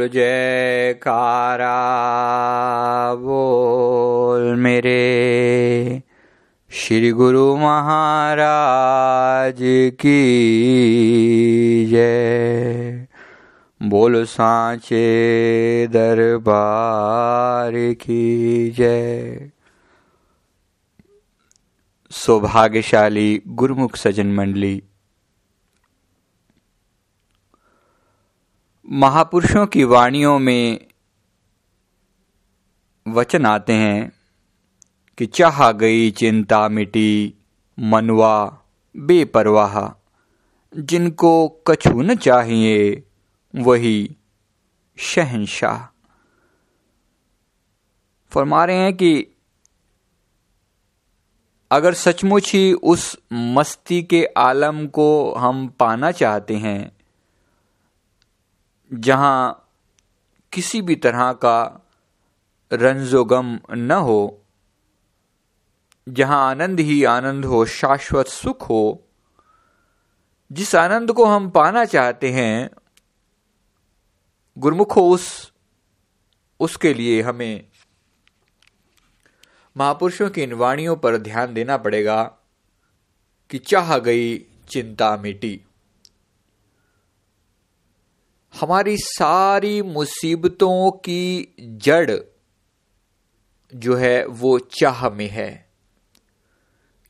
जयकारा, बोल मेरे। श्री गुरु महाराज की जय। बोल सांचे दरबार की जय। सौभाग्यशाली गुरुमुख सजन मंडली महापुरुषों की वाणियों में वचन आते हैं कि चाह गई चिंता मिटी, मनवा बेपरवाह। जिनको कछु न चाहिए, वही शहनशाह। फरमा रहे हैं कि अगर सचमुच ही उस मस्ती के आलम को हम पाना चाहते हैं जहाँ किसी भी तरह का रंजोगम न हो, जहाँ आनंद ही आनंद हो, शाश्वत सुख हो, जिस आनंद को हम पाना चाहते हैं, गुरमुखो उस, उसके लिए हमें महापुरुषों की इन वाणियों पर ध्यान देना पड़ेगा कि चाह गई चिंता मिटी। हमारी सारी मुसीबतों की जड़ जो है वो चाह में है।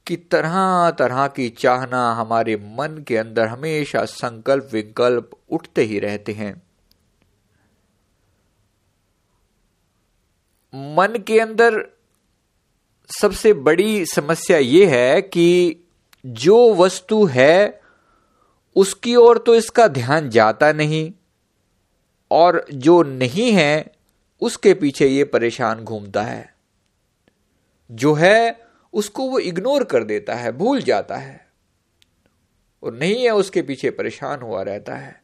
कि तरह तरह की चाहना हमारे मन के अंदर हमेशा संकल्प विकल्प उठते ही रहते हैं। मन के अंदर सबसे बड़ी समस्या ये है कि जो वस्तु है, उसकी ओर तो इसका ध्यान जाता नहीं। और जो नहीं है, उसके पीछे ये परेशान घूमता है। जो है, उसको वो इग्नोर कर देता है, भूल जाता है। और नहीं है, उसके पीछे परेशान हुआ रहता है।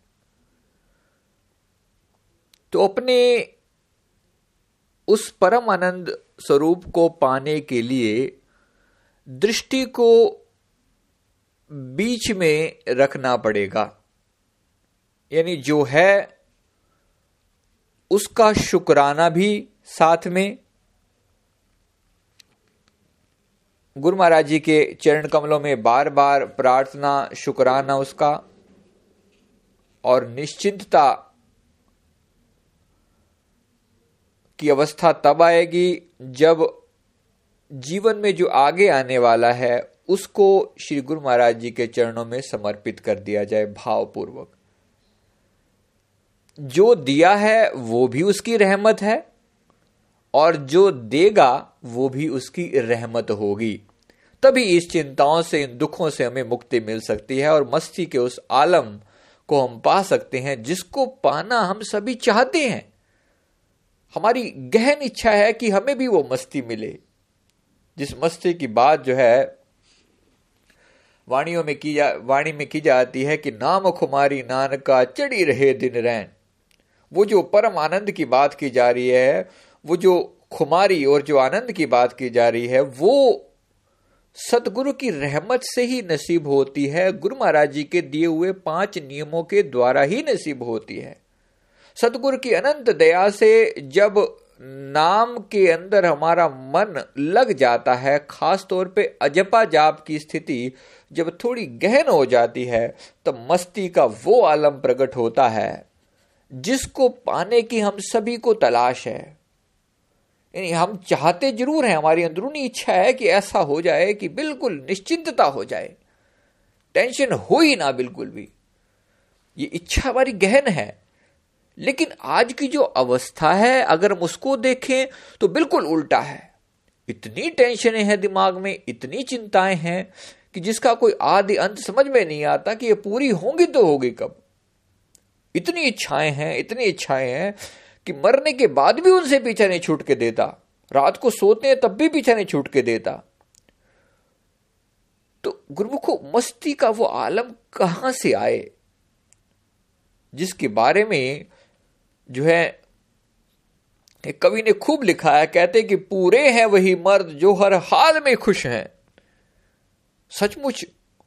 तो अपने उस परम आनंद स्वरूप को पाने के लिए दृष्टि को बीच में रखना पड़ेगा। यानी जो है उसका शुक्राना भी साथ में। गुरु महाराज जी के चरण कमलों में बार बार प्रार्थना, शुक्राना उसका। और निश्चिंतता की अवस्था तब आएगी जब जीवन में जो आगे आने वाला है, उसको श्री गुरु महाराज जी के चरणों में समर्पित कर दिया जाए भावपूर्वक। जो दिया है, वो भी उसकी रहमत है, और जो देगा, वो भी उसकी रहमत होगी। तभी इस चिंताओं से, इन दुखों से हमें मुक्ति मिल सकती है, और मस्ती के उस आलम को हम पा सकते हैं, जिसको पाना हम सभी चाहते हैं। हमारी गहन इच्छा है कि हमें भी वो मस्ती मिले। जिस मस्ती की बात जो है, वाणियों में की जा, वाणी में की जाती है कि, नाम खुमारी नानका, चढ़ी रहे दिन रैन। वो जो परम आनंद की बात की जा रही है, वो जो खुमारी और जो आनंद की बात की जा रही है, वो सतगुरु की रहमत से ही नसीब होती है। गुरु महाराज जी के दिए हुए पाँच नियमों के द्वारा ही नसीब होती है। सतगुरु की अनंत दया से जब नाम के अंदर हमारा मन लग जाता है, खास तौर पे अजपा जाप की स्थिति जब थोड़ी गहन हो जाती है तो मस्ती का वो आलम प्रकट होता है। जिसको पाने की हम सभी को तलाश है। यानी हम चाहते ज़रूर हैं, हमारी अंदरूनी इच्छा है कि ऐसा हो जाए कि बिल्कुल निश्चिंतता हो जाए। टेंशन हो ही ना बिल्कुल भी। ये इच्छा हमारी गहन है। लेकिन आज की जो अवस्था है, अगर हम उसको देखें तो बिल्कुल उल्टा है। इतनी टेंशनें हैं दिमाग में, इतनी चिंताएँ हैं कि जिसका कोई आदि अंत समझ में नहीं आता कि ये पूरी होंगी तो होगी कब। इतनी इच्छाएँ हैं, इतनी इच्छाएँ हैं कि मरने के बाद भी उनसे पीछा नहीं छूट के देता। रात को सोते हैं, तब भी पीछा नहीं छूट के देता। तो गुरुमुखो, मस्ती का वो आलम कहाँ से आए? जिसके बारे में जो है, एक कवि ने खूब लिखा है, कहते कि पूरे हैं वही मर्द जो हर हाल में खुश हैं। सचमुच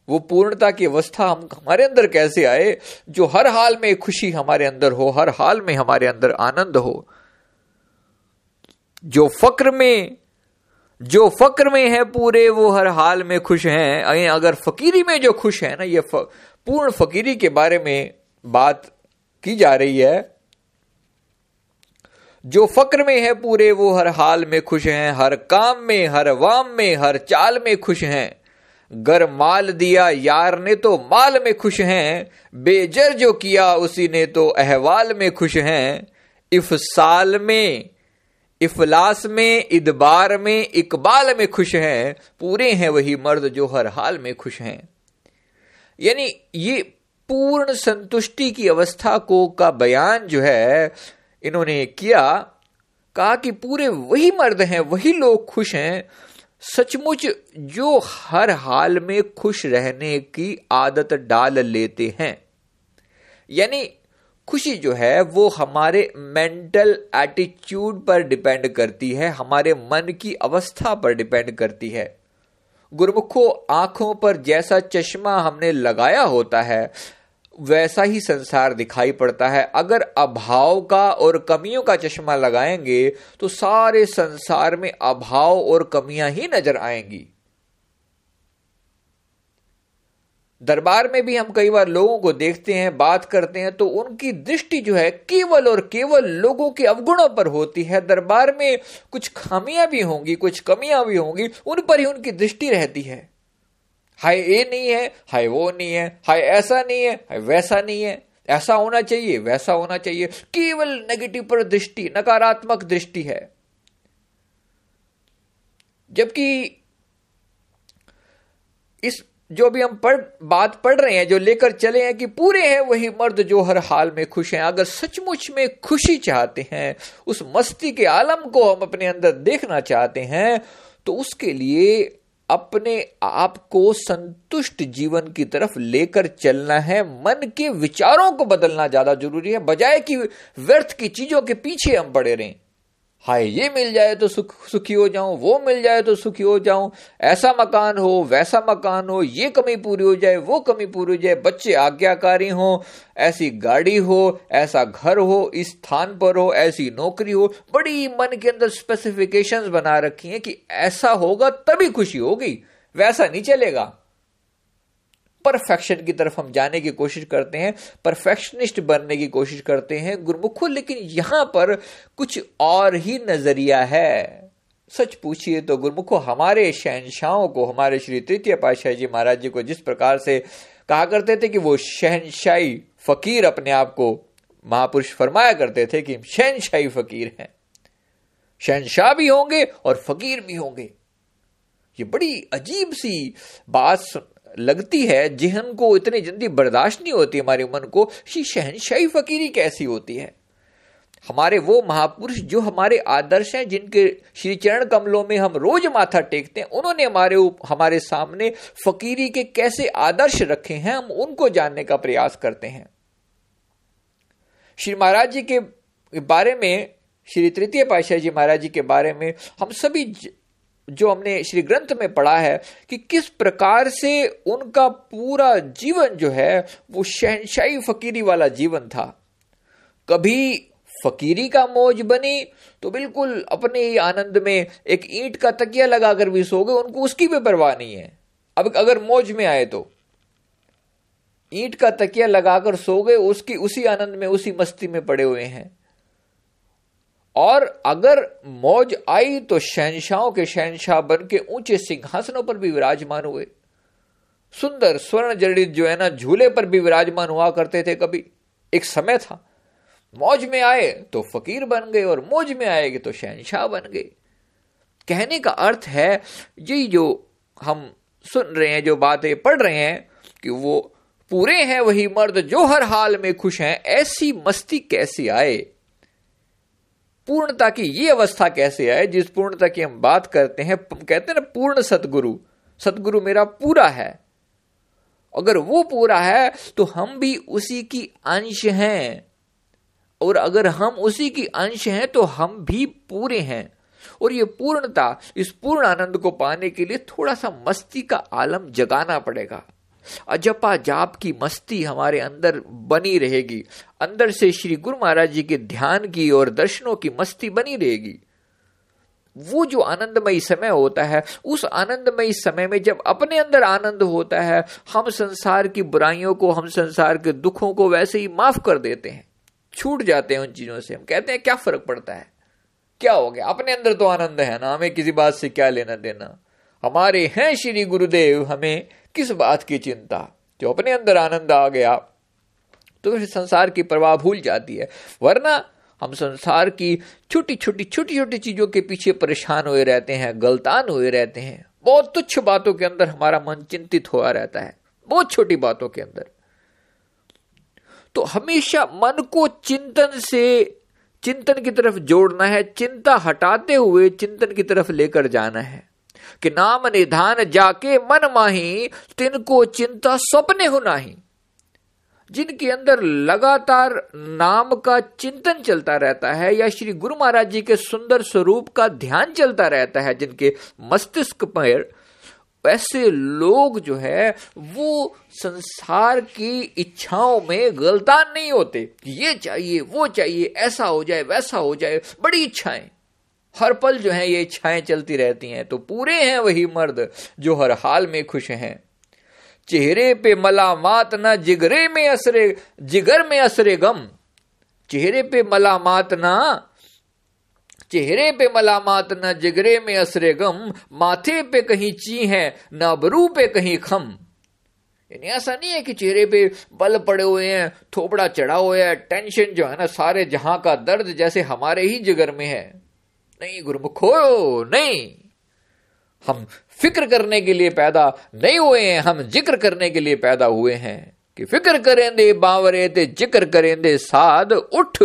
वो पूर्णता की अवस्था हम हमारे अंदर कैसे आए, जो हर हाल में खुशी हमारे अंदर हो, हर हाल में हमारे अंदर आनंद हो, जो फक्र में, जो फक्र में है पूरे, वो हर हाल में खुश हैं। अगर फकीरी में जो खुश है ना, ये पूर्ण फकीरी के बारे में बात की जा रही है, जो फक्र में है पूरे, वो हर हाल में खुश हैं, हर काम में, हर वाम में, हर चाल में खुश हैं। गर माल दिया, यार ने तो माल में खुश हैं, बेजर जो किया उसी ने तो अहवाल में खुश हैं। इफ़ साल में, इफलास में, इदबार में, इकबाल में खुश हैं, पूरे हैं वही मर्द जो हर हाल में खुश हैं। यानी ये पूर्ण संतुष्टि की अवस्था को का बयान जो है, इन्होंने किया, कहा कि पूरे वही मर्द हैं, वही लोग खुश हैं सचमुच जो हर हाल में खुश रहने की आदत डाल लेते हैं। यानी खुशी जो है, वो हमारे मेंटल एटीट्यूड पर डिपेंड करती है, हमारे मन की अवस्था पर डिपेंड करती है। गुरमुखो, आँखों पर जैसा चश्मा हमने लगाया होता है वैसा ही संसार दिखाई पड़ता है। अगर अभाव का और कमियों का चश्मा लगाएँगे तो सारे संसार में अभाव और कमियाँ ही नज़र आएँगी। दरबार में भी हम कई बार लोगों को देखते हैं, बात करते हैं तो उनकी दृष्टि जो है केवल और केवल लोगों के अवगुणों पर होती है। दरबार में कुछ खामियाँ भी होंगी, कुछ कमियाँ भी होंगी, उन पर ही उनकी दृष्टि रहती है। हाय ये नहीं है, हाय वो नहीं है, हाय ऐसा नहीं है, हाय वैसा नहीं है। ऐसा होना चाहिए, वैसा होना चाहिए। केवल नेगेटिव पर दृष्टि, नकारात्मक दृष्टि है। जबकि इस जो भी हम पढ़, बात पढ़ रहे हैं, जो लेकर चले हैं कि पूरे हैं वही मर्द जो हर हाल में खुश हैं। अगर सचमुच में खुशी चाहते हैं, उस मस्ती के आलम को हम अपने अंदर देखना चाहते हैं तो उसके लिए अपने आप को संतुष्ट जीवन की तरफ़ लेकर चलना है। मन के विचारों को बदलना ज़्यादा ज़रूरी है। बजाय कि व्यर्थ की चीज़ों के पीछे हम पड़े रहें। हाय, ये मिल जाए तो सुख, सुखी हो जाऊँ, वो मिल जाए तो सुखी हो जाऊँ। ऐसा मकान हो, वैसा मकान हो, ये कमी पूरी हो जाए, वो कमी पूरी हो जाए, बच्चे आज्ञाकारी हो, ऐसी गाड़ी हो, ऐसा घर हो, इस स्थान पर हो, ऐसी नौकरी हो, बड़ी मन के अंदर स्पेसिफिकेशंस बना रखी हैं कि ऐसा होगा तभी खुशी होगी, वैसा नहीं चलेगा। परफेक्शन की तरफ़ हम जाने की कोशिश करते हैं परफेक्शनिस्ट बनने की कोशिश करते हैं गुरमुखो, लेकिन यहाँ पर कुछ और ही नज़रिया है। सच पूछिए तो गुरमुखो, हमारे शहनशाहों को, हमारे श्री तृतीय पाशाह जी महाराज जी को जिस प्रकार से कहा करते थे कि वो शहनशाही फकीर अपने आप को महापुरुष फरमाया करते थे कि शहनशाही फकीर हैं। शहनशाह भी होंगे और फकीर भी होंगे। ये बड़ी अजीब सी बात लगती है, जिहन को इतनी जल्दी बर्दाश्त नहीं होती हमारे मन को श्री शहनशाही फकीरी कैसी होती है। हमारे वो महापुरुष जो हमारे आदर्श हैं, जिनके श्री चरण कमलों में हम रोज माथा टेकते हैं, उन्होंने हमारे हमारे सामने फकीरी के कैसे आदर्श रखे हैं, हम उनको जानने का प्रयास करते हैं। श्री महाराज जी के बारे में, श्री तृतीय पाशाह जी महाराज जी के बारे में, हम सभी जो हमने श्री ग्रंथ में पढ़ा है कि किस प्रकार से उनका पूरा जीवन जो है, वो शहनशाही फकीरी वाला जीवन था। कभी फकीरी का मौज बनी तो बिल्कुल अपने ही आनंद में एक ईंट का तकिया लगाकर भी सो गए, उनको उसकी भी परवाह नहीं है। अब अगर मौज में आए तो। ईंट का तकिया लगाकर सो गए, उसकी, उसी आनंद में, उसी मस्ती में पड़े हुए हैं। और अगर मौज आई तो शहनशाहों के शहनशाह बन के ऊँचे सिंहासनों पर भी विराजमान हुए। सुंदर स्वर्ण जड़ित जो है ना, झूले पर भी विराजमान हुआ करते थे कभी। एक समय था। मौज में आए तो फकीर बन गए और मौज में आएगी तो शहनशाह बन गए। कहने का अर्थ है, ये जो हम सुन रहे हैं, जो बातें पढ़ रहे हैं, कि वो पूरे हैं, वही मर्द जो हर हाल में खुश हैं, ऐसी मस्ती कैसी आए? पूर्णता की ये अवस्था कैसे आए, जिस पूर्णता की हम बात करते हैं कहते हैं ना, पूर्ण सतगुरु सतगुरु मेरा पूरा है। अगर वो पूरा है तो हम भी उसी की अंश हैं। और अगर हम उसी की अंश हैं तो हम भी पूरे हैं। और ये पूर्णता, इस पूर्ण आनंद को पाने के लिए थोड़ा सा मस्ती का आलम जगाना पड़ेगा। अजपा जाप की मस्ती हमारे अंदर बनी रहेगी। अंदर से श्री गुरु महाराज जी के ध्यान की और दर्शनों की मस्ती बनी रहेगी। वो जो आनंदमयी समय होता है, उस आनंदमयी समय में जब अपने अंदर आनंद होता है, हम संसार की बुराइयों को, हम संसार के दुखों को वैसे ही माफ़ कर देते हैं। छूट जाते हैं उन चीज़ों से। हम कहते हैं, क्या फ़र्क पड़ता है? क्या हो गया? अपने अंदर तो आनंद है ना। हमें किसी बात से क्या लेना देना? हमारे हैं श्री गुरुदेव, हमें किस बात की चिंता? जो अपने अंदर आनंद आ गया तो फिर संसार की प्रवाह भूल जाती है। वरना हम संसार की छोटी छोटी छोटी छोटी चीज़ों के पीछे परेशान हुए रहते हैं, गलतान हुए रहते हैं। बहुत तुच्छ बातों के अंदर हमारा मन चिंतित हुआ रहता है, बहुत छोटी बातों के अंदर। तो हमेशा मन को चिंतन से, चिंतन की तरफ़ जोड़ना है, चिंता हटाते हुए चिंतन की तरफ़ लेकर जाना है। कि नाम निधान जाके मन माही, तिनको चिंता स्वप्ने हो नाही। जिनके अंदर लगातार नाम का चिंतन चलता रहता है या श्री गुरु महाराज जी के सुंदर स्वरूप का ध्यान चलता रहता है, जिनके मस्तिष्क पर ऐसे लोग जो है, वो संसार की इच्छाओं में गलतान नहीं होते। ये चाहिए, वो चाहिए, ऐसा हो जाए, वैसा हो जाए, बड़ी इच्छाएँ। हर पल जो है ये इच्छाएँ चलती रहती हैं तो पूरे हैं वही मर्द जो हर हाल में खुश हैं। चेहरे पे मलामात ना जिगरे में असरे, जिगर में असरे गम। चेहरे पे मलामात ना, चेहरे पे मलामात न जिगरे में असरे गम। माथे पे कहीं ची है न अबरू पे कहीं खम। यानी ऐसा नहीं है कि चेहरे पे बल पड़े हुए हैं, थोपड़ा चढ़ा हुआ है, टेंशन जो है ना सारे जहाँ का दर्द जैसे हमारे ही जिगर में है। नहीं, गुरुमुखो, नहीं। हम फ़िक्र करने के लिए पैदा नहीं हुए हैं, हम ज़िक्र करने के लिए पैदा हुए हैं कि फ़िक्र करेंदे बावरे ते ज़िक्र करेंदे साध, उठ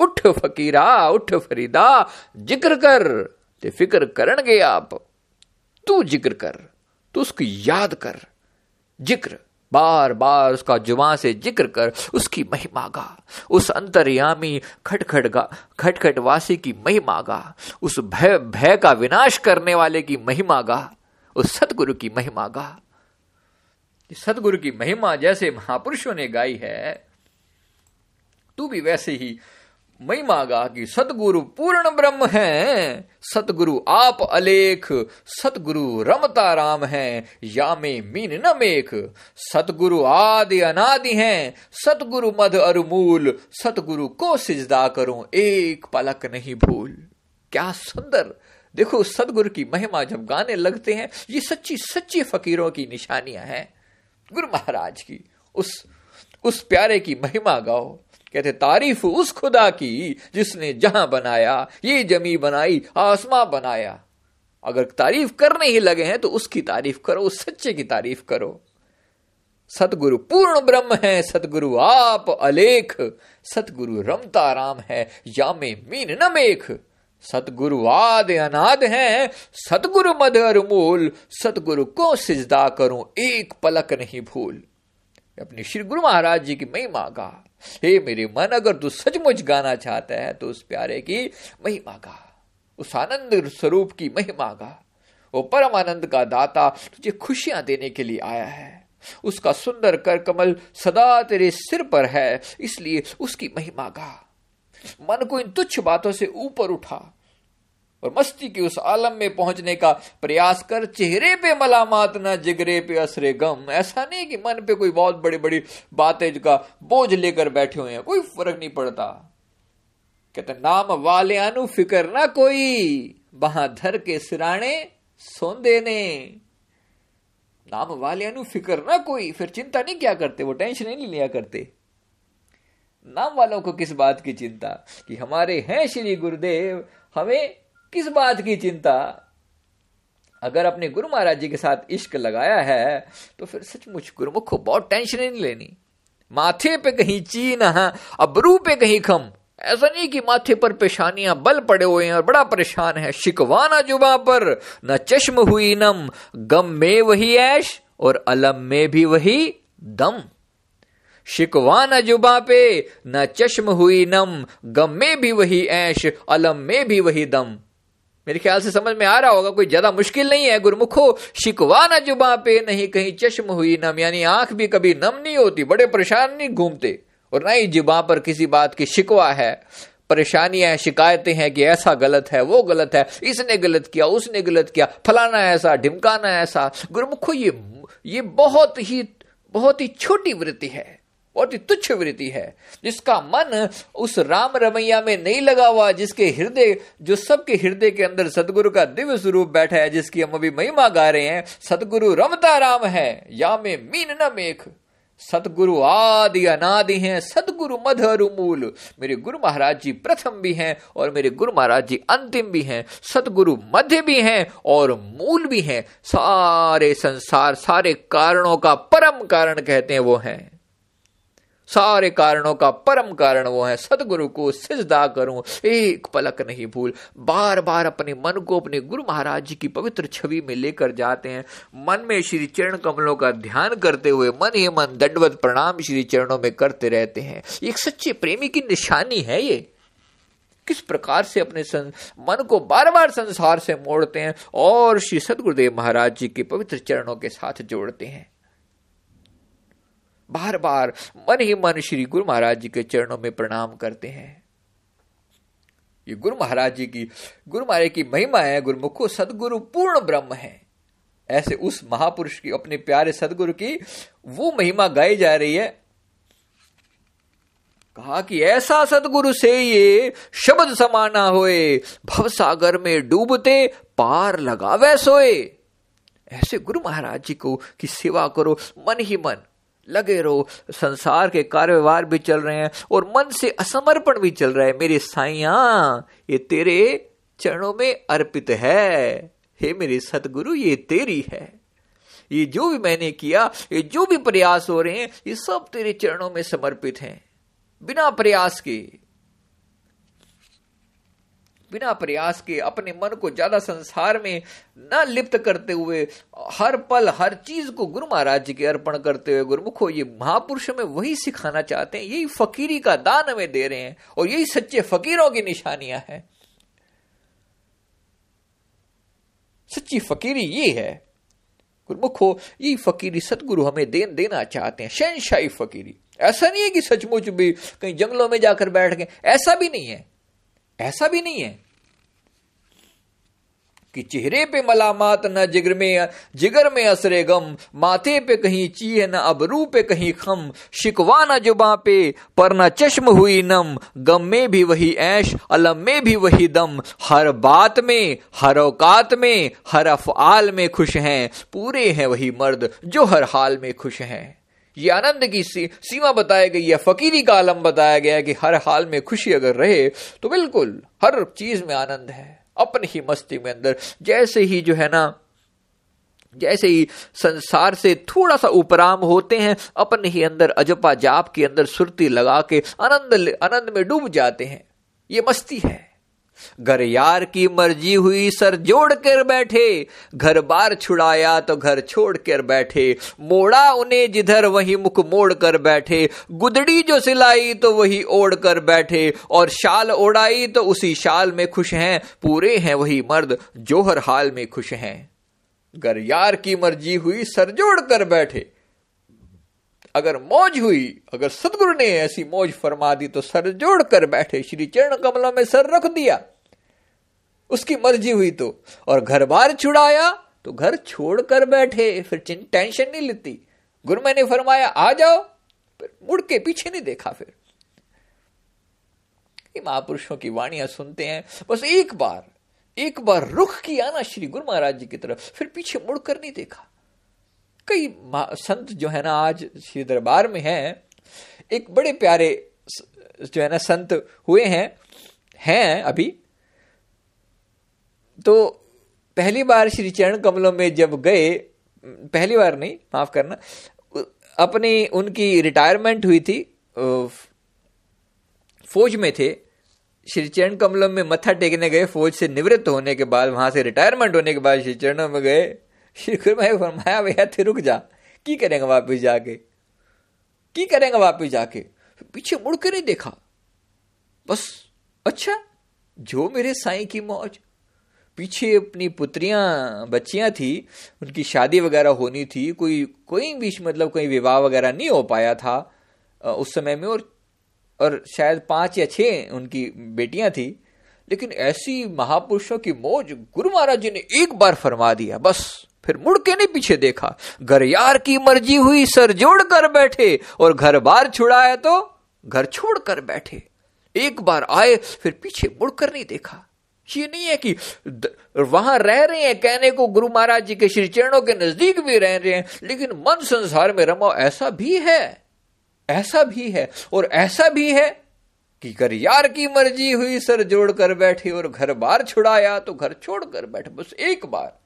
उठ फकीरा, उठ फरीदा, ज़िक्र कर, ते फ़िक्र करणगे आप। तू ज़िक्र कर, तू उसकी याद कर, ज़िक्र। बार बार उसका जुमा से ज़िक्र कर उसकी महिमा गा। उस अंतर्यामी खटखट गा, खटखट वासी की महिमा गा। उस भय भय का विनाश करने वाले की महिमा गा। उस सतगुरु की महिमा गा। सतगुरु की महिमा जैसे महापुरुषों ने गाई है, तू भी वैसे ही महिमा गा कि, सतगुरु पूर्ण ब्रह्म है। सतगुरु आप अलेख, सतगुरु रमता राम है। या में मीन न मेख, सतगुरु आदि अनादि हैं। सतगुरु मध अरुमूल, सतगुरु को सिजदा करो, एक पलक नहीं भूल। क्या सुंदर। देखो सदगुरु की महिमा जब गाने लगते हैं, ये सच्ची सच्ची फकीरों की निशानियाँ हैं। गुरु महाराज की, उस उस प्यारे की महिमा गाओ। कहते, तारीफ़ उस खुदा की जिसने जहाँ बनाया, ये जमी बनाई, आसमां बनाया। अगर तारीफ़ करने ही लगे हैं तो उसकी तारीफ़ करो, उस सच्चे की तारीफ़ करो। सतगुरु पूर्ण ब्रह्म है, सतगुरु आप अलेख, सतगुरु रमता राम है या में मीन न मेख। सतगुरु आद अनाद है, सतगुरु मधर मूल सतगुरु को सिजदा करूँ, एक पलक नहीं भूल। अपने श्री गुरु महाराज जी की महिमा गा हे मेरे मन, अगर तू सचमुच गाना चाहता है तो उस प्यारे की महिमा गा। उस आनंद स्वरूप की महिमा गा। वो परम आनंद का दाता तुझे खुशियाँ देने के लिए आया है। उसका सुंदर कर कमल सदा तेरे सिर पर है, इसलिए उसकी महिमा गा। मन को इन तुच्छ बातों से ऊपर उठा। और मस्ती के उस आलम में पहुँचने का प्रयास कर चेहरे पे मलामात ना जिगरे पे असरे गम। ऐसा नहीं कि मन पे कोई बहुत बड़ी बड़ी बातें का बोझ लेकर बैठे हुए हैं। कोई फ़र्क नहीं पड़ता। कहते, नाम वाले अनु फिकर ना कोई। वहाँ धर के सिराने सोंदे ने। नाम वाले अनु फिकर ना कोई। फिर चिंता नहीं क्या करते? वो टेंशन नहीं लिया करते। नाम वालों को किस बात की चिंता? कि हमारे हैं श्री गुरुदेव, हमें किस बात की चिंता? अगर अपने गुरु महाराज जी के साथ इश्क लगाया है तो फिर सचमुच गुरुमुख को बहुत टेंशन नहीं लेनी। माथे पे कहीं चीन अबरू पे कहीं खम। ऐसा नहीं कि माथे पर पेशानियाँ बल पड़े हुए हैं और बड़ा परेशान है। शिकवाना जुबा पर, न चश्म हुई नम। गम में वही ऐश और अलम में भी वही दम। शिकवा न जुबा पे, न चश्म हुई नम। गम में भी वही ऐश, अलम में भी वही दम। मेरे ख्याल से समझ में आ रहा होगा, कोई ज़्यादा मुश्किल नहीं है, गुरमुखो, शिकवा न जुबा पे, नहीं कहीं चश्म हुई नम, यानी आँख भी कभी नम नहीं होती, बड़े परेशान नहीं घूमते, और ना ही जुबा पर किसी बात की शिकवा है, परेशानियाँ हैं, शिकायतें हैं कि ऐसा गलत है, वो गलत है, इसने गलत किया, उसने गलत किया, फलाना ऐसा, ढिमकाना ऐसा, गुरुमुखो, ये ये बहुत ही बहुत ही छोटी वृत्ति है। बहुत ही तुच्छ वृत्ति है, जिसका मन उस राम रमैया में नहीं लगा हुआ, जिसके हृदय, जो सबके हृदय के अंदर सदगुरु का दिव्य स्वरूप बैठा है, जिसकी हम अभी महिमा गा रहे हैं, सदगुरु रमता राम है। या में मीन न मेख। सतगुरु आदि अनादि हैं सतगुरु मधुर मूल। मेरे गुरु महाराज जी प्रथम भी हैं, और मेरे गुरु महाराज जी अंतिम भी हैं। सतगुरु मध्य भी हैं, और मूल भी हैं। सारे संसार, सारे कारणों का परम कारण कहते हैं, वो हैं। सारे कारणों का परम कारण वो है। सदगुरु को सिजदा करूँ। एक पलक नहीं भूल। बार बार अपने मन को अपने गुरु महाराज जी की पवित्र छवि में लेकर जाते हैं। मन में श्री चरण कमलों का ध्यान करते हुए मन ही मन दंडवत प्रणाम श्री चरणों में करते रहते हैं। एक सच्चे प्रेमी की निशानी है ये। किस प्रकार से अपने सं, मन को बार बार संसार से मोड़ते हैं और श्री सदगुरुदेव महाराज जी के पवित्र चरणों के साथ जोड़ते हैं। बार बार मन ही मन श्री गुरु महाराज जी के चरणों में प्रणाम करते हैं। ये गुरु महाराज जी की, गुरु महाराज की महिमा है, गुरुमुखो सदगुरु पूर्ण ब्रह्म है। ऐसे उस महापुरुष की, अपने प्यारे सदगुरु की वो महिमा गाई जा रही है। कहा कि ऐसा सदगुरु से ये शब्द समाना होए, भव सागर में डूबते पार लगावे सोए। ऐसे गुरु महाराज जी को की सेवा करो, मन ही मन। लगे रहो, संसार के कार्य व्यवहार भी चल रहे हैं और मन से असमर्पण भी चल रहा है। मेरे साइया ये तेरे चरणों में अर्पित है। हे मेरे सतगुरु, ये तेरी है। ये जो भी मैंने किया, ये जो भी प्रयास हो रहे हैं, ये सब तेरे चरणों में समर्पित हैं। बिना प्रयास के बिना प्रयास के अपने मन को ज़्यादा संसार में न लिप्त करते हुए, हर पल, हर चीज़ को गुरु महाराज जी के अर्पण करते हुए गुरुमुखो, ये महापुरुष में वही सिखाना चाहते हैं, यही फकीरी का दान हमें दे रहे हैं और यही सच्चे फकीरों की निशानियाँ हैं। सच्ची फकीरी ये है। गुरुमुखो, ये फकीरी सतगुरु हमें देन देना चाहते हैं, शहनशाही फकीरी। ऐसा नहीं है कि सचमुच भी कहीं जंगलों में जाकर बैठ गए, ऐसा भी नहीं है। ऐसा भी नहीं है कि चेहरे पे मलामात न जिगर में जिगर में असरे गम, माथे पे कहीं चीह न अबरू पे कहीं खम, शिकवा न जुबा पे, पर न चश्म हुई नम, गम में भी वही ऐश, अलम में भी वही दम, हर बात में, हर औकात में, हर अफआल में खुश हैं, पूरे हैं वही मर्द, जो हर हाल में खुश हैं। ये आनंद की सीमा बताई गई है फकीरी का आलम बताया गया है कि हर हाल में खुशी अगर रहे तो बिल्कुल हर चीज़ में आनंद है, अपनी ही मस्ती में अंदर। जैसे ही जो है ना, जैसे ही संसार से थोड़ा सा उपराम होते हैं, अपने ही अंदर अजपा जाप के अंदर सुरती लगा के आनंद आनंद में डूब जाते हैं। ये मस्ती है। घर यार की मर्ज़ी हुई, सर जोड़ कर बैठे। घर बार छुड़ाया तो घर छोड़ कर बैठे। मोड़ा उन्हें जिधर वही मुख मोड़ कर बैठे। गुदड़ी जो सिलाई तो वही ओढ़ कर बैठे। और शाल ओढ़ाई तो उसी शाल में खुश हैं। पूरे हैं वही मर्द जो हर हाल में खुश हैं। घर यार की मर्ज़ी हुई, सर जोड़ कर बैठे। अगर मौज हुई, अगर सदगुरु ने ऐसी मौज फरमा दी तो सर जोड़ कर बैठे, श्री चरण कमलों में सर रख दिया। उसकी मर्ज़ी हुई तो। और घर बार छुड़ाया तो घर छोड़ कर बैठे, फिर टेंशन नहीं लेती। गुरु मैंने फरमाया, आ जाओ। फिर मुड़ के पीछे नहीं देखा फिर। महापुरुषों की वाणियाँ सुनते हैं। बस एक बार एक बार रुख किया ना श्री गुरु महाराज जी की तरफ़, फिर पीछे मुड़कर नहीं देखा। कई संत जो है ना आज श्री दरबार में हैं, एक बड़े प्यारे जो है ना संत हुए हैं हैं अभी। तो पहली बार श्री चरण कमलों में जब गए, पहली बार नहीं, माफ़ करना अपनी उनकी रिटायरमेंट हुई थी फौज में थे। श्री चरण कमलों में मत्था टेकने गए, फौज से निवृत्त होने के बाद, वहाँ से रिटायरमेंट होने के बाद श्री चरणों में गए। श्री गुरु भाई फरमाया, भैया थे रुक जा। की करेंगे वापिस जाके? की करेंगे वापिस जाके? पीछे मुड़ के नहीं देखा। बस अच्छा जो मेरे साईं की मौज। पीछे अपनी पुत्रियाँ, बच्चियाँ थी, उनकी शादी वगैरह होनी थी, कोई कोई भी मतलब कोई विवाह वगैरह नहीं हो पाया था उस समय में, और और शायद पाँच या छह उनकी बेटियाँ थी। लेकिन ऐसी महापुरुषों की मौज गुरु महाराज जी ने एक बार फरमा दिया, बस। फिर मुड़ के नहीं पीछे देखा। घर यार की मर्ज़ी हुई सर जोड़ कर बैठे और घर बार छुड़ाया तो घर छोड़ कर बैठे। एक बार आए, फिर पीछे मुड़कर नहीं देखा। ये नहीं है कि वहाँ रह रहे हैं, कहने को गुरु महाराज जी के श्री चरणों के नज़दीक भी रह रहे हैं, लेकिन मन संसार में रमा ऐसा भी है, ऐसा भी है, और ऐसा भी है कि कर यार की मर्ज़ी हुई सर जोड़ कर बैठे और घर बार छुड़ाया तो घर छोड़ कर बैठे। बस एक बार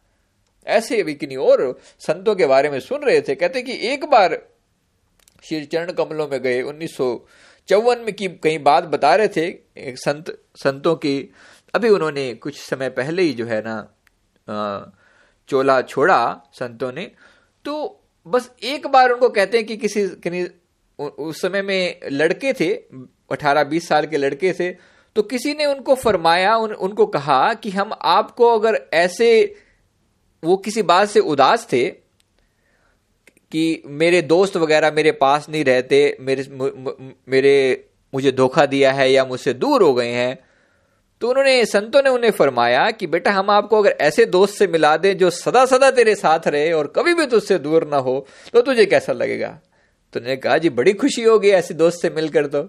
ऐसे भी किन्हीं और संतों के बारे में सुन रहे थे कहते कि एक बार श्री चरण कमलों में गए उन्नीस चौवन में की कहीं बात बता रहे थे एक संत संतों की अभी उन्होंने कुछ समय पहले ही जो है ना चोला छोड़ा संतों ने तो बस एक बार उनको कहते हैं कि किसी उस समय में लड़के थे अठारह बीस साल के लड़के थे तो किसी ने उनको फरमाया उन, उनको कहा कि हम आपको अगर ऐसे वो किसी बात से उदास थे कि मेरे दोस्त वगैरह मेरे पास नहीं रहते मेरे म, म, मेरे मुझे धोखा दिया है या मुझसे दूर हो गए हैं। तो उन्होंने संतों ने उन्हें फरमाया कि बेटा हम आपको अगर ऐसे दोस्त से मिला दें जो सदा सदा तेरे साथ रहे और कभी भी तुझसे दूर ना हो तो तुझे कैसा लगेगा? तो उन्होंने कहा जी बड़ी खुशी होगी ऐसे दोस्त से मिलकर तो।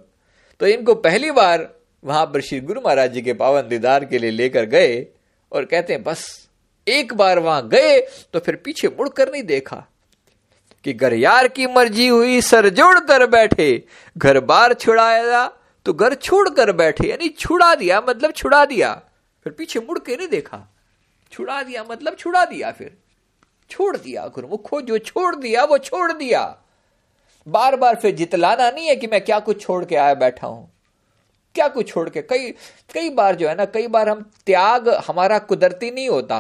तो इनको पहली बार वहाँ पर श्री गुरु महाराज जी के पावन दीदार के लिए लेकर गए और कहते हैं बस एक बार वहाँ गए तो फिर पीछे मुड़कर नहीं देखा कि घर यार की मर्ज़ी हुई सर जोड़ कर बैठे। घर बार छुड़ाया तो घर छोड़ कर बैठे। यानी छुड़ा दिया मतलब छुड़ा दिया। फिर पीछे मुड़ के नहीं देखा। छुड़ा दिया मतलब छुड़ा दिया फिर। छोड़ दिया गुरुमुखो जो छोड़ दिया, वो छोड़ दिया। बार बार फिर जितलाना नहीं है कि मैं क्या कुछ छोड़ के आया बैठा हूँ। क्या कुछ छोड़ के? कई कई बार जो है ना, कई बार हम त्याग हमारा कुदरती नहीं होता।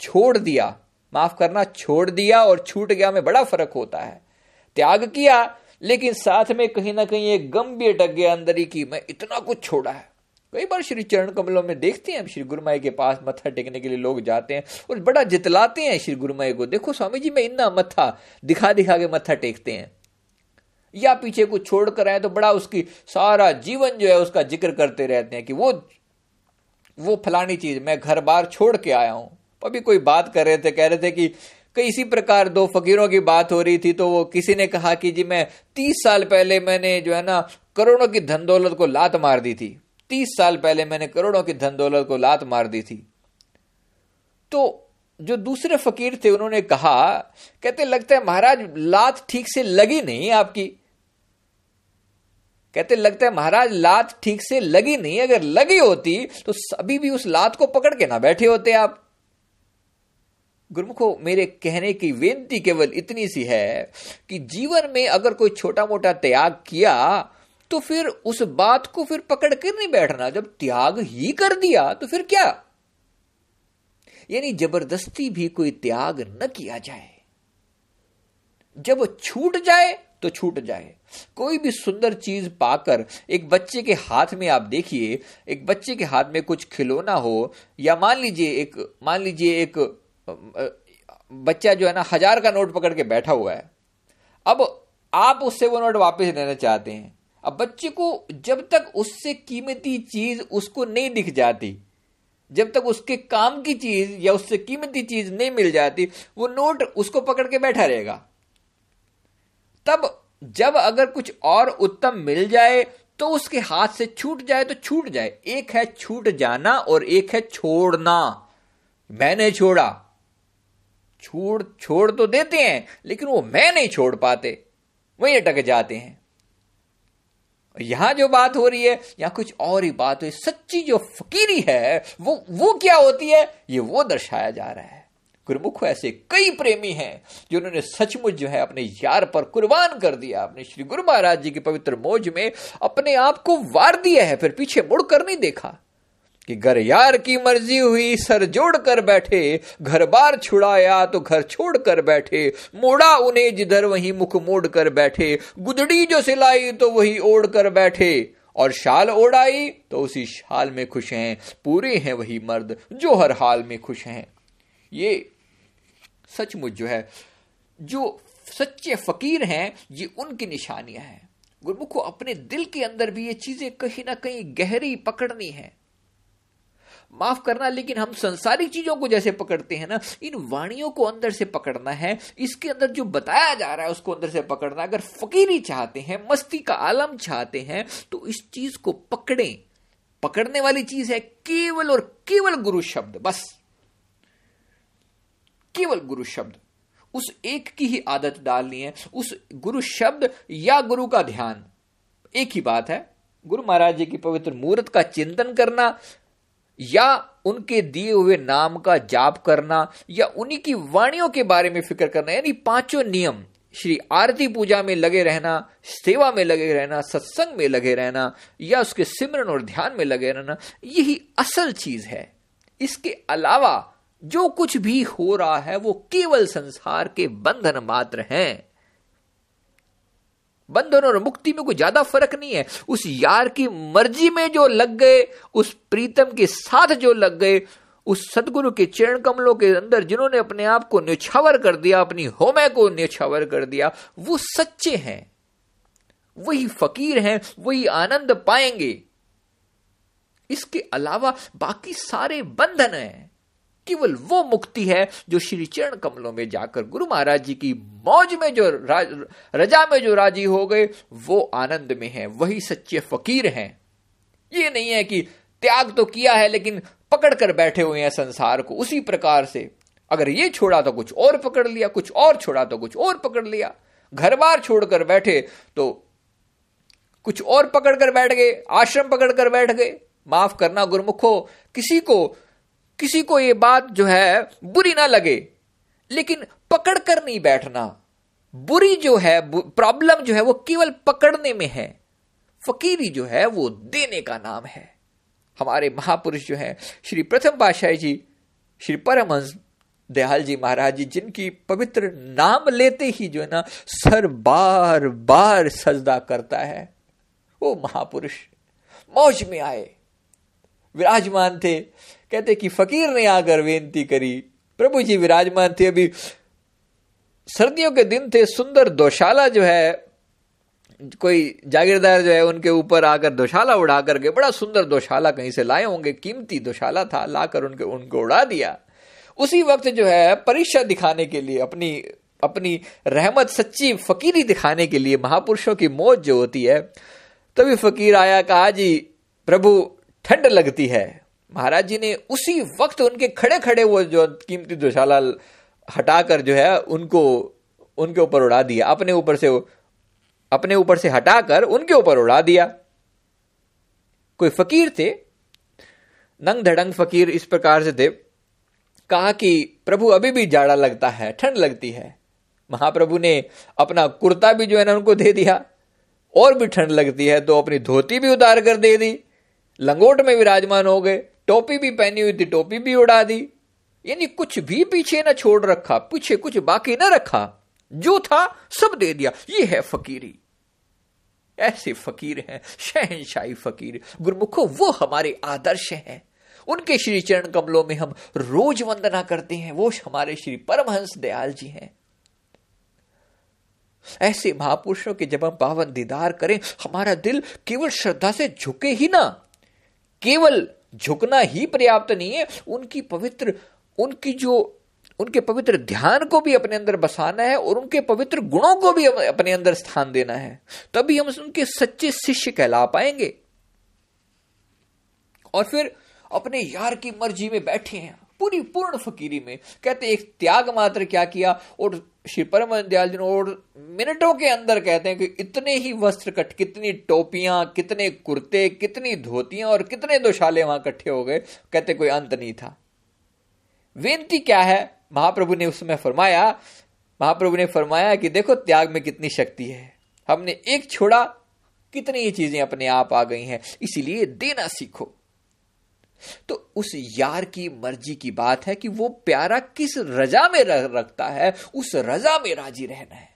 छोड़ दिया, माफ़ करना, छोड़ दिया और छूट गया में बड़ा फ़र्क होता है। त्याग किया, लेकिन साथ में कहीं ना कहीं एक गम भी अटक गया अंदर ही की मैं इतना कुछ छोड़ा है। कई बार श्री चरण कमलों में देखते हैं श्री गुरुमाई के पास मत्था टेकने के लिए लोग जाते हैं और बड़ा जितलाते हैं श्री गुरुमाई को। देखो स्वामी जी, मैं इतना मत्था दिखा दिखा के मत्था टेकते हैं। या पीछे कुछ छोड़ कर आए तो बड़ा उसकी सारा जीवन जो है उसका ज़िक्र करते रहते हैं कि वो वो फलानी चीज़ मैं घर बार छोड़ के आया हूँ। अभी कोई बात कर रहे थे, कह रहे थे कि कई इसी प्रकार दो फकीरों की बात हो रही थी तो वो किसी ने कहा कि जी मैं तीस साल पहले मैंने जो है ना करोड़ों की धन दौलत को लात मार दी थी। तीस साल पहले मैंने करोड़ों की धन दौलत को लात मार दी थी। तो जो दूसरे फकीर थे, उन्होंने कहा, कहते, लगता है महाराज, लात ठीक से लगी नहीं आपकी? कहते, लगता है महाराज, लात ठीक से लगी नहीं। अगर लगी होती तो अभी भी उस लात को पकड़ के ना बैठे होते आप। गुरुमुखो, मेरे कहने की बेनती केवल इतनी सी है कि जीवन में अगर कोई छोटा मोटा त्याग किया तो फिर उस बात को फिर पकड़ कर नहीं बैठना। जब त्याग ही कर दिया तो फिर क्या? यानी ज़बरदस्ती भी कोई त्याग न किया जाए। जब छूट जाए तो छूट जाए। कोई भी सुंदर चीज़ पाकर एक बच्चे के हाथ में आप देखिए, एक बच्चे के हाथ में कुछ खिलौना हो, या मान लीजिए एक, मान लीजिए एक बच्चा जो है ना, हज़ार का नोट पकड़ के बैठा हुआ है। अब आप उससे वो नोट वापस लेना चाहते हैं। अब बच्चे को जब तक उससे कीमती चीज़ उसको नहीं दिख जाती, जब तक उसके काम की चीज़ या उससे कीमती चीज़ नहीं मिल जाती, वो नोट उसको पकड़ के बैठा रहेगा। तब जब अगर कुछ और उत्तम मिल जाए तो उसके हाथ से छूट जाए तो छूट जाए। एक है छूट जाना और एक है छोड़ना। मैंने छोड़ा। छोड़ छोड़ तो देते हैं, लेकिन वो मैं नहीं छोड़ पाते। वही अटक जाते हैं। यहाँ जो बात हो रही है, यहाँ कुछ और ही बात हुई सच्ची जो फकीरी है, वो वो क्या होती है? ये वो दर्शाया जा रहा है। गुरुमुख, ऐसे कई प्रेमी हैं, जिन्होंने सचमुच जो है अपने यार पर कुर्बान कर दिया। अपने श्री गुरु महाराज जी के पवित्र मोज में अपने आप को वार दिया है, फिर पीछे मुड़कर नहीं देखा। कि घर यार की मर्ज़ी हुई, सर जोड़ कर बैठे। घर बार छुड़ाया तो घर छोड़ कर बैठे। मोड़ा उन्हें जिधर वही मुख मोड़ कर बैठे। गुदड़ी जो सिलाई तो वही ओढ़ कर बैठे। और शाल ओढ़ाई तो उसी शाल में खुश हैं। पूरे हैं वही मर्द जो हर हाल में खुश हैं। ये सचमुच जो है, जो सच्चे फकीर हैं, ये उनकी निशानियाँ हैं। गुरमुख को अपने दिल के अंदर भी ये चीज़ें कहीं ना कहीं गहरी पकड़नी है। माफ़ करना, लेकिन हम संसारिक चीज़ों को जैसे पकड़ते हैं ना, इन वाणियों को अंदर से पकड़ना है, इसके अंदर जो बताया जा रहा है उसको अंदर से पकड़ना, अगर फकीरी चाहते हैं, मस्ती का आलम चाहते हैं तो इस चीज़ को पकड़ें। पकड़ने वाली चीज़ है केवल और केवल गुरु शब्द, बस। केवल गुरु शब्द। उस एक की ही आदत डालनी है, उस गुरु शब्द या गुरु का ध्यान। एक ही बात है, गुरु महाराज जी की पवित्र मूर्त का चिंतन करना या उनके दिए हुए नाम का जाप करना या उन्हीं की वाणियों के बारे में फ़िक्र करना, यानी पाँचों नियम, श्री आरती पूजा में लगे रहना, सेवा में लगे रहना, सत्संग में लगे रहना, या उसके सिमरन और ध्यान में लगे रहना, यही असल चीज़ है। इसके अलावा जो कुछ भी हो रहा है, वो केवल संसार के बंधन मात्र हैं। बंधन और मुक्ति में कोई ज़्यादा फ़र्क नहीं है। उस यार की मर्ज़ी में जो लग गए, उस प्रीतम के साथ जो लग गए, उस सदगुरु के चरण कमलों के अंदर जिन्होंने अपने आप को न्यौछावर कर दिया, अपनी होमय को न्यौछावर कर दिया, वो सच्चे हैं। वही फकीर हैं, वही आनंद पाएँगे। इसके अलावा बाकी सारे बंधन हैं। केवल वो मुक्ति है जो श्री चरण कमलों में जाकर गुरु महाराज जी की मौज में जो रजा में जो राज़ी हो गए, वो आनंद में है, वही सच्चे फकीर हैं। ये नहीं है कि त्याग तो किया है, लेकिन पकड़ कर बैठे हुए हैं संसार को उसी प्रकार से। अगर ये छोड़ा तो कुछ और पकड़ लिया, कुछ और छोड़ा तो कुछ और पकड़ लिया। घर बार छोड़कर बैठे तो कुछ और पकड़ कर बैठ गए, आश्रम पकड़ कर बैठ गए। माफ़ करना गुरमुखो, किसी को किसी को ये बात जो है बुरी ना लगे, लेकिन पकड़ कर नहीं बैठना। बुरी जो है प्रॉब्लम जो है वो केवल पकड़ने में है। फकीरी जो है वो देने का नाम है। हमारे महापुरुष जो है, श्री प्रथम पाशाही जी, श्री परमहंस दयाल जी महाराज जी, जिनकी पवित्र नाम लेते ही जो है ना, सर बार बार सजदा करता है। वो महापुरुष, मौज में आए। विराजमान थे। कहते कि फकीर ने आकर बेनती करी, प्रभु जी, विराजमान थे अभी। सर्दियों के दिन थे, सुंदर दोशाला जो है, कोई जागीरदार जो है, उनके ऊपर आकर दोशाला उड़ा करके बड़ा सुंदर दोशाला कहीं से लाए होंगे, कीमती दोशाला था, लाकर उनके, उनको उड़ा दिया। उसी वक्त जो है, परीक्षा दिखाने के लिए, अपनी अपनी रहमत, सच्ची फकीरी दिखाने के लिए महापुरुषों की मौज जो होती है, तभी फकीर आया, कहा, जी, प्रभु, ठंड लगती है। महाराज जी ने उसी वक्त उनके खड़े खड़े वो जो कीमती दुशाला हटाकर जो है, उनको, उनके ऊपर उड़ा दिया। अपने ऊपर से, अपने ऊपर से हटाकर उनके ऊपर उड़ा दिया। कोई फकीर थे? नंग धड़ंग फकीर इस प्रकार से थे। कहा कि, प्रभु, अभी भी जाड़ा लगता है, ठंड लगती है। महाप्रभु ने अपना कुर्ता भी जो है ना, उनको दे दिया। और भी ठंड लगती है तो अपनी धोती भी उतार कर दे दी। लंगोट में विराजमान हो गए। टोपी भी पहनी हुई थी, टोपी भी उड़ा दी। यानी कुछ भी पीछे ना छोड़ रखा, पीछे कुछ बाकी ना रखा। जो था, सब दे दिया। ये है फकीरी। ऐसे फकीर हैं, शहनशाही फकीर। गुरुमुखो, वो हमारे आदर्श हैं। उनके श्री चरण कमलों में हम रोज वंदना करते हैं। वो हमारे श्री परमहंस दयाल जी हैं। ऐसे महापुरुषों के जब हम पावन दीदार करें, हमारा दिल केवल श्रद्धा से झुके ही ना। केवल झुकना ही पर्याप्त नहीं है। उनकी पवित्र, उनकी जो, उनके पवित्र ध्यान को भी अपने अंदर बसाना है और उनके पवित्र गुणों को भी अपने अंदर स्थान देना है। तभी हम उनके सच्चे शिष्य कहला पाएँगे। और फिर अपने यार की मर्ज़ी में बैठे हैं, पूरी पूर्ण फकीरी में। कहते एक त्याग मात्र क्या किया और श्री परम दयाल जी और मिनटों के अंदर कहते हैं कि इतने ही वस्त्र कट, कितनी टोपियाँ, कितने कुर्ते, कितनी धोतियाँ और कितने दोशाले वहाँ इकट्ठे हो गए। कहते कोई अंत नहीं था। बेनती क्या है? महाप्रभु ने उसमें फरमाया, महाप्रभु ने फरमाया कि देखो, त्याग में कितनी शक्ति है। हमने एक छोड़ा, कितनी ही चीज़ें अपने आप आ गई हैं। इसीलिए देना सीखो। तो उस यार की मर्ज़ी की बात है कि वो प्यारा किस रजा में रखता है, उस रजा में राज़ी रहना है।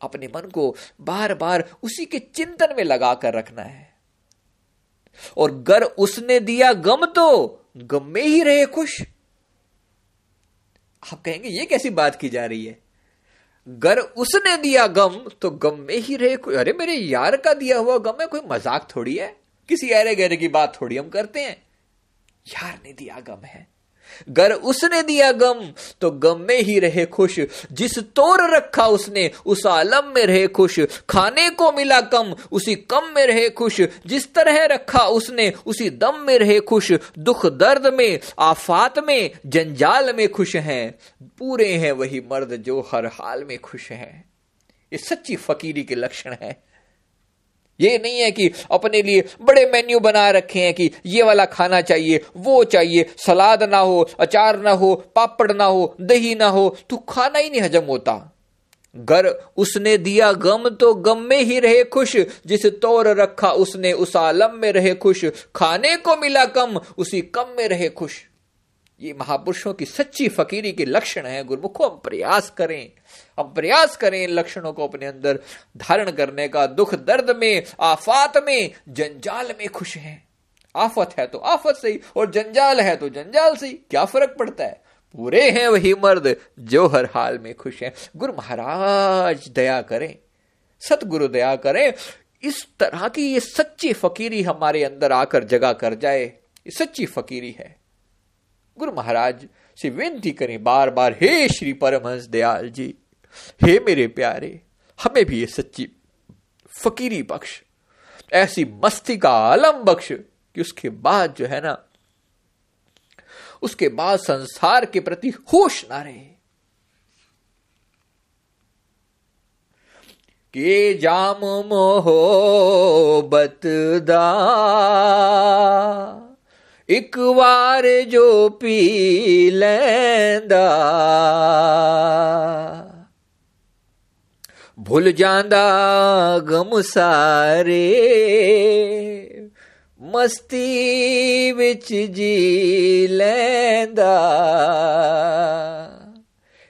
अपने मन को बार बार उसी के चिंतन में लगा कर रखना है। और गर उसने दिया गम तो गम में ही रहे खुश। आप कहेंगे, ये कैसी बात की जा रही है? गर उसने दिया गम तो गम में ही रहे अरे, मेरे यार का दिया हुआ गम है, कोई मज़ाक थोड़ी है? किसी अरे गहरे की बात थोड़ी हम करते हैं। यार ने दिया गम है। गर उसने दिया गम तो गम में ही रहे खुश। जिस तोर रखा उसने, उस आलम में रहे खुश। खाने को मिला कम, उसी कम में रहे खुश। जिस तरह रखा उसने, उसी दम में रहे खुश। दुख दर्द में, आफात में, जंजाल में खुश हैं। पूरे हैं वही मर्द जो हर हाल में खुश हैं। ये सच्ची फकीरी के लक्षण है। ये नहीं है कि अपने लिए बड़े मेन्यू बना रखे हैं कि ये वाला खाना चाहिए, वो चाहिए, सलाद ना हो, अचार ना हो, पापड़ ना हो, दही ना हो तो खाना ही नहीं हजम होता। गर उसने दिया गम तो गम में ही रहे खुश। जिस तौर रखा उसने उस आलम में रहे खुश। खाने को मिला कम, उसी कम में रहे खुश। ये महापुरुषों की सच्ची फकीरी के लक्षण है। गुरुमुखो, हम प्रयास करें। हम प्रयास करें इन लक्षणों को अपने अंदर धारण करने का। दुख दर्द में, आफात में, जंजाल में खुश हैं। आफत है तो आफत सही, और जंजाल है तो जंजाल से ही क्या फ़र्क पड़ता है? पूरे हैं वही मर्द जो हर हाल में खुश हैं। गुरु महाराज, दया करें। सतगुरु दया करें। इस तरह की ये सच्ची फकीरी हमारे अंदर आकर जगा कर जाए। ये सच्ची फकीरी है। गुरु महाराज, से विनती करें बार बार हे श्री परमहंस दयाल जी, हे मेरे प्यारे, हमें भी ये सच्ची फकीरी बख्श, ऐसी मस्ती का आलम बख्श कि उसके बाद जो है ना, उसके बाद संसार के प्रति होश ना रहे। के जाम मोहब्बत दा ਇੱਕ ਵਾਰ ਜੋ ਪੀ ਲੈਂਦਾ ਭੁੱਲ ਜਾਂਦਾ ਗਮ ਸਾਰੇ ਮਸਤੀ ਵਿੱਚ ਜੀ ਲੈਂਦਾ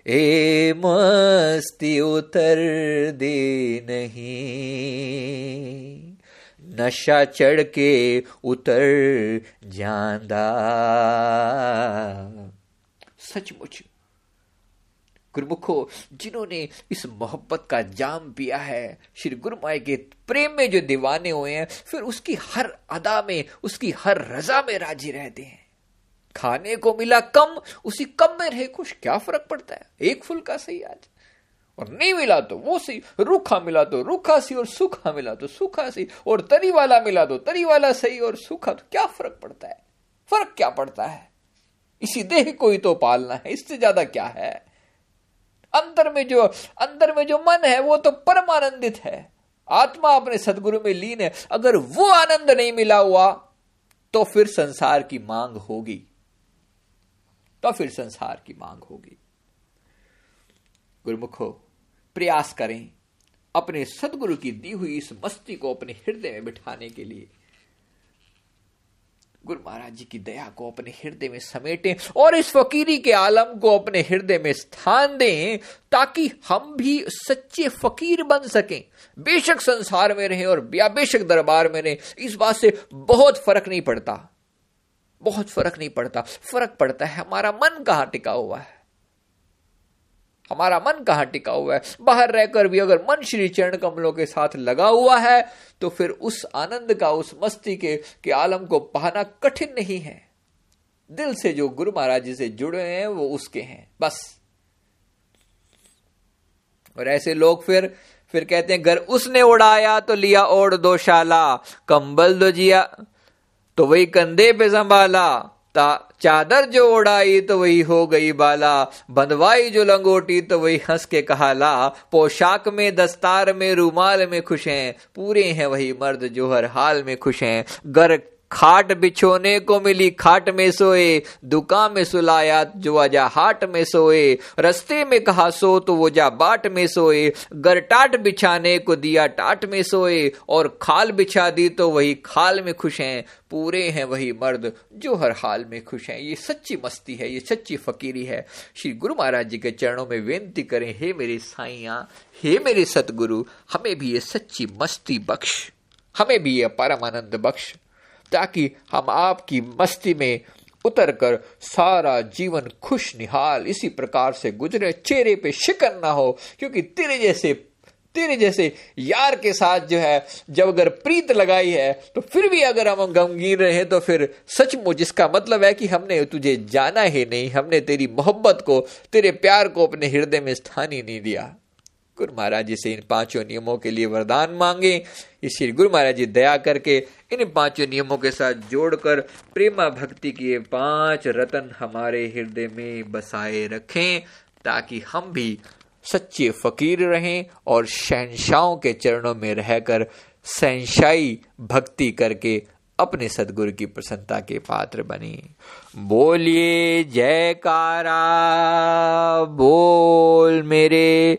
ਏ ਮਸਤੀ ਉਤਰਦੀ ਨਹੀਂ नशा चढ़ के उतर जांदा। सचमुच, गुरुमुखो, जिन्होंने इस मोहब्बत का जाम पिया है, श्री गुरु माए के प्रेम में जो दीवाने हुए हैं, फिर उसकी हर अदा में, उसकी हर रजा में राज़ी रहते हैं। खाने को मिला कम, उसी कम में रहे कुछ, क्या फ़र्क पड़ता है? एक फुल का सही आज। और नहीं मिला तो वो सही रूखा मिला तो रूखा सी और सूखा मिला तो सूखा सी और तरी वाला मिला तो तरी वाला सही और सूखा तो क्या फ़र्क पड़ता है? फ़र्क क्या पड़ता है? इसी देह को ही तो पालना है, इससे ज़्यादा क्या है? अंदर में जो, अंदर में जो मन है, वो तो परमानंदित है। आत्मा अपने सदगुरु में लीन है। अगर वो आनंद नहीं मिला हुआ तो फिर संसार की मांग होगी। तो फिर संसार की मांग होगी। गुरुमुखो प्रयास करें अपने सदगुरु की दी हुई इस मस्ती को अपने हृदय में बिठाने के लिए। गुरु महाराज जी की दया को अपने हृदय में समेटें और इस फकीरी के आलम को अपने हृदय में स्थान दें ताकि हम भी सच्चे फकीर बन सकें। बेशक संसार में रहें और या बेशक दरबार में रहें, इस बात से बहुत फ़र्क नहीं पड़ता। बहुत फ़र्क नहीं पड़ता। फ़र्क पड़ता है, हमारा मन कहाँ टिका हुआ है। हमारा मन कहाँ टिका हुआ है? बाहर रहकर भी अगर मन श्री चरण कमलों के साथ लगा हुआ है तो फिर उस आनंद का उस मस्ती के, के आलम को पाना कठिन नहीं है। दिल से जो गुरु महाराज जी से जुड़े हैं वो उसके हैं। बस। और ऐसे लोग फिर फिर कहते हैं घर उसने उड़ाया तो लिया ओढ़ दो शाला कंबल दो जिया तो वही कंधे पे संभाला। चादर जो उड़ाई तो वही हो गई बाला, बंधवाई जो लंगोटी तो वही हंस के कहा ला। पोशाक में, दस्तार में, रूमाल में खुश हैं, पूरे हैं वही मर्द जो हर हाल में खुश हैं। गर खाट बिछोने को मिली, खाट में सोए, दुकान में सुलाया, जो आजा हाट में सोए। रस्ते में कहा सो तो वो जा बाट में सोए। गर टाट बिछाने को दिया टाट में सोए, और खाल बिछा दी तो वही खाल में खुश हैं। पूरे हैं वही मर्द, जो हर हाल में खुश हैं। ये सच्ची मस्ती है, ये सच्ची फकीरी है। श्री गुरु महाराज जी के चरणों में विनती करें, हे मेरे साइया हे मेरे सतगुरु, हमें भी ये सच्ची मस्ती बख्श, हमें भी ये परम आनंद बख्श। ताकि हम आपकी मस्ती में उतर कर सारा जीवन खुश निहाल इसी प्रकार से गुजरे, चेहरे पे शिकन ना हो, क्योंकि तेरे जैसे तेरे जैसे यार के साथ जो है, जब अगर प्रीत लगाई है तो फिर भी अगर हम गमगीन रहे तो फिर सचमुच इसका मतलब है कि हमने तुझे जाना ही नहीं, हमने तेरी मोहब्बत को, तेरे प्यार को अपने हृदय में स्थान ही नहीं दिया। गुरु महाराज जी से इन पाँचों नियमों के लिए वरदान मांगे। इसलिए गुरु महाराज जी दया करके इन पाँचों नियमों के साथ जोड़कर प्रेमा भक्ति के पाँच रतन हमारे हृदय में बसाए रखें, ताकि हम भी सच्चे फकीर रहें और शहनशाहों के चरणों में रहकर सहनशाही भक्ति करके अपने सदगुरु की प्रसन्नता के पात्र बने। बोलिए, जयकारा, बोल मेरे